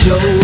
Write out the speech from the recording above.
show.